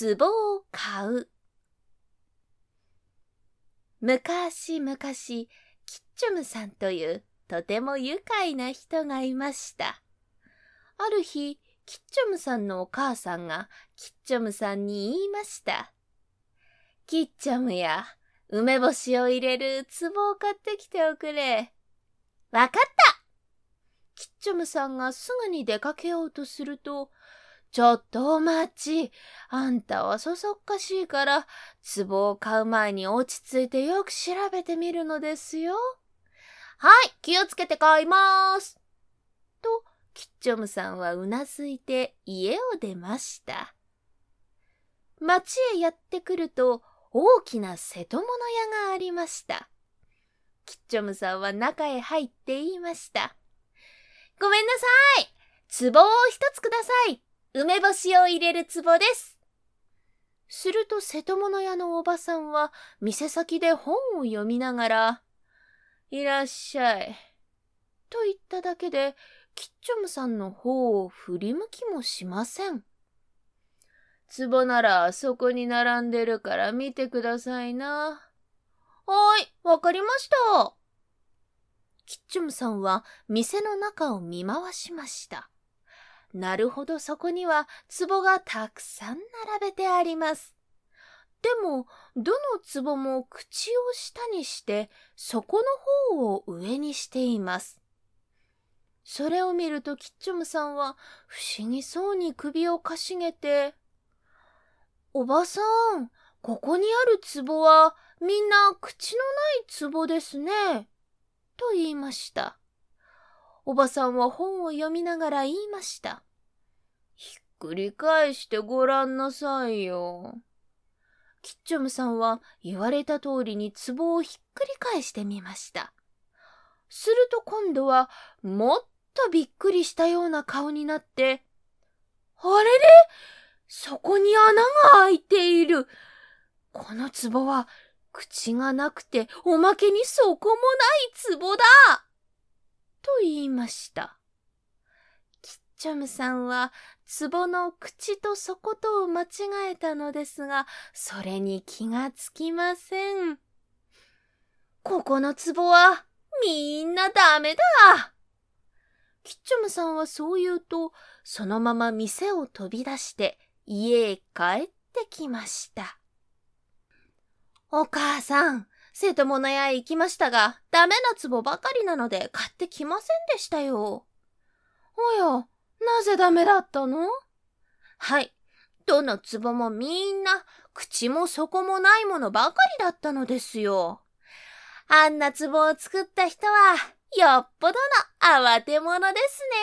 壺を買う。昔々、キッチョムさんというとても愉快な人がいました。ある日、キッチョムさんのお母さんがキッチョムさんに言いました。キッチョムや、梅干しを入れる壺を買ってきておくれ。わかったキッチョムさんがすぐに出かけようとすると、ちょっとお待ち。あんたはそそっかしいから、壺を買う前に落ち着いてよく調べてみるのですよ。はい、気をつけて買います。と、キッチョムさんはうなずいて家を出ました。町へやってくると、大きな瀬戸物屋がありました。キッチョムさんは中へ入って言いました。ごめんなさい壺を一つください梅干しを入れる壺です。すると瀬戸物屋のおばさんは店先で本を読みながら、いらっしゃい。と言っただけで、キッチョムさんの方を振り向きもしません。壺ならあそこに並んでるから見てくださいな。はい、わかりました。キッチョムさんは店の中を見回しました。なるほどそこには壺がたくさん並べてあります。でも、どの壺も口を下にして、底の方を上にしています。それを見るとキッチョムさんは不思議そうに首をかしげて、おばさん、ここにある壺はみんな口のない壺ですね。と言いました。おばさんは本を読みながら言いました。ひっくり返してごらんなさいよ。キッチョムさんは言われた通りに壺をひっくり返してみました。すると今度はもっとびっくりしたような顔になって、あれれ？そこに穴が開いている。この壺は口がなくておまけに底もない壺だと言いました。キッチョムさんは壺の口と底とを間違えたのですが、それに気がつきません。ここの壺はみんなダメだキッチョムさんはそう言うと、そのまま店を飛び出して家へ帰ってきました。お母さん、生徒物屋へ行きましたが、ダメな壺ばかりなので買ってきませんでしたよ。おや、なぜダメだったの？はい。どの壺もみんな、口も底もないものばかりだったのですよ。あんな壺を作った人は、よっぽどの慌て者ですね。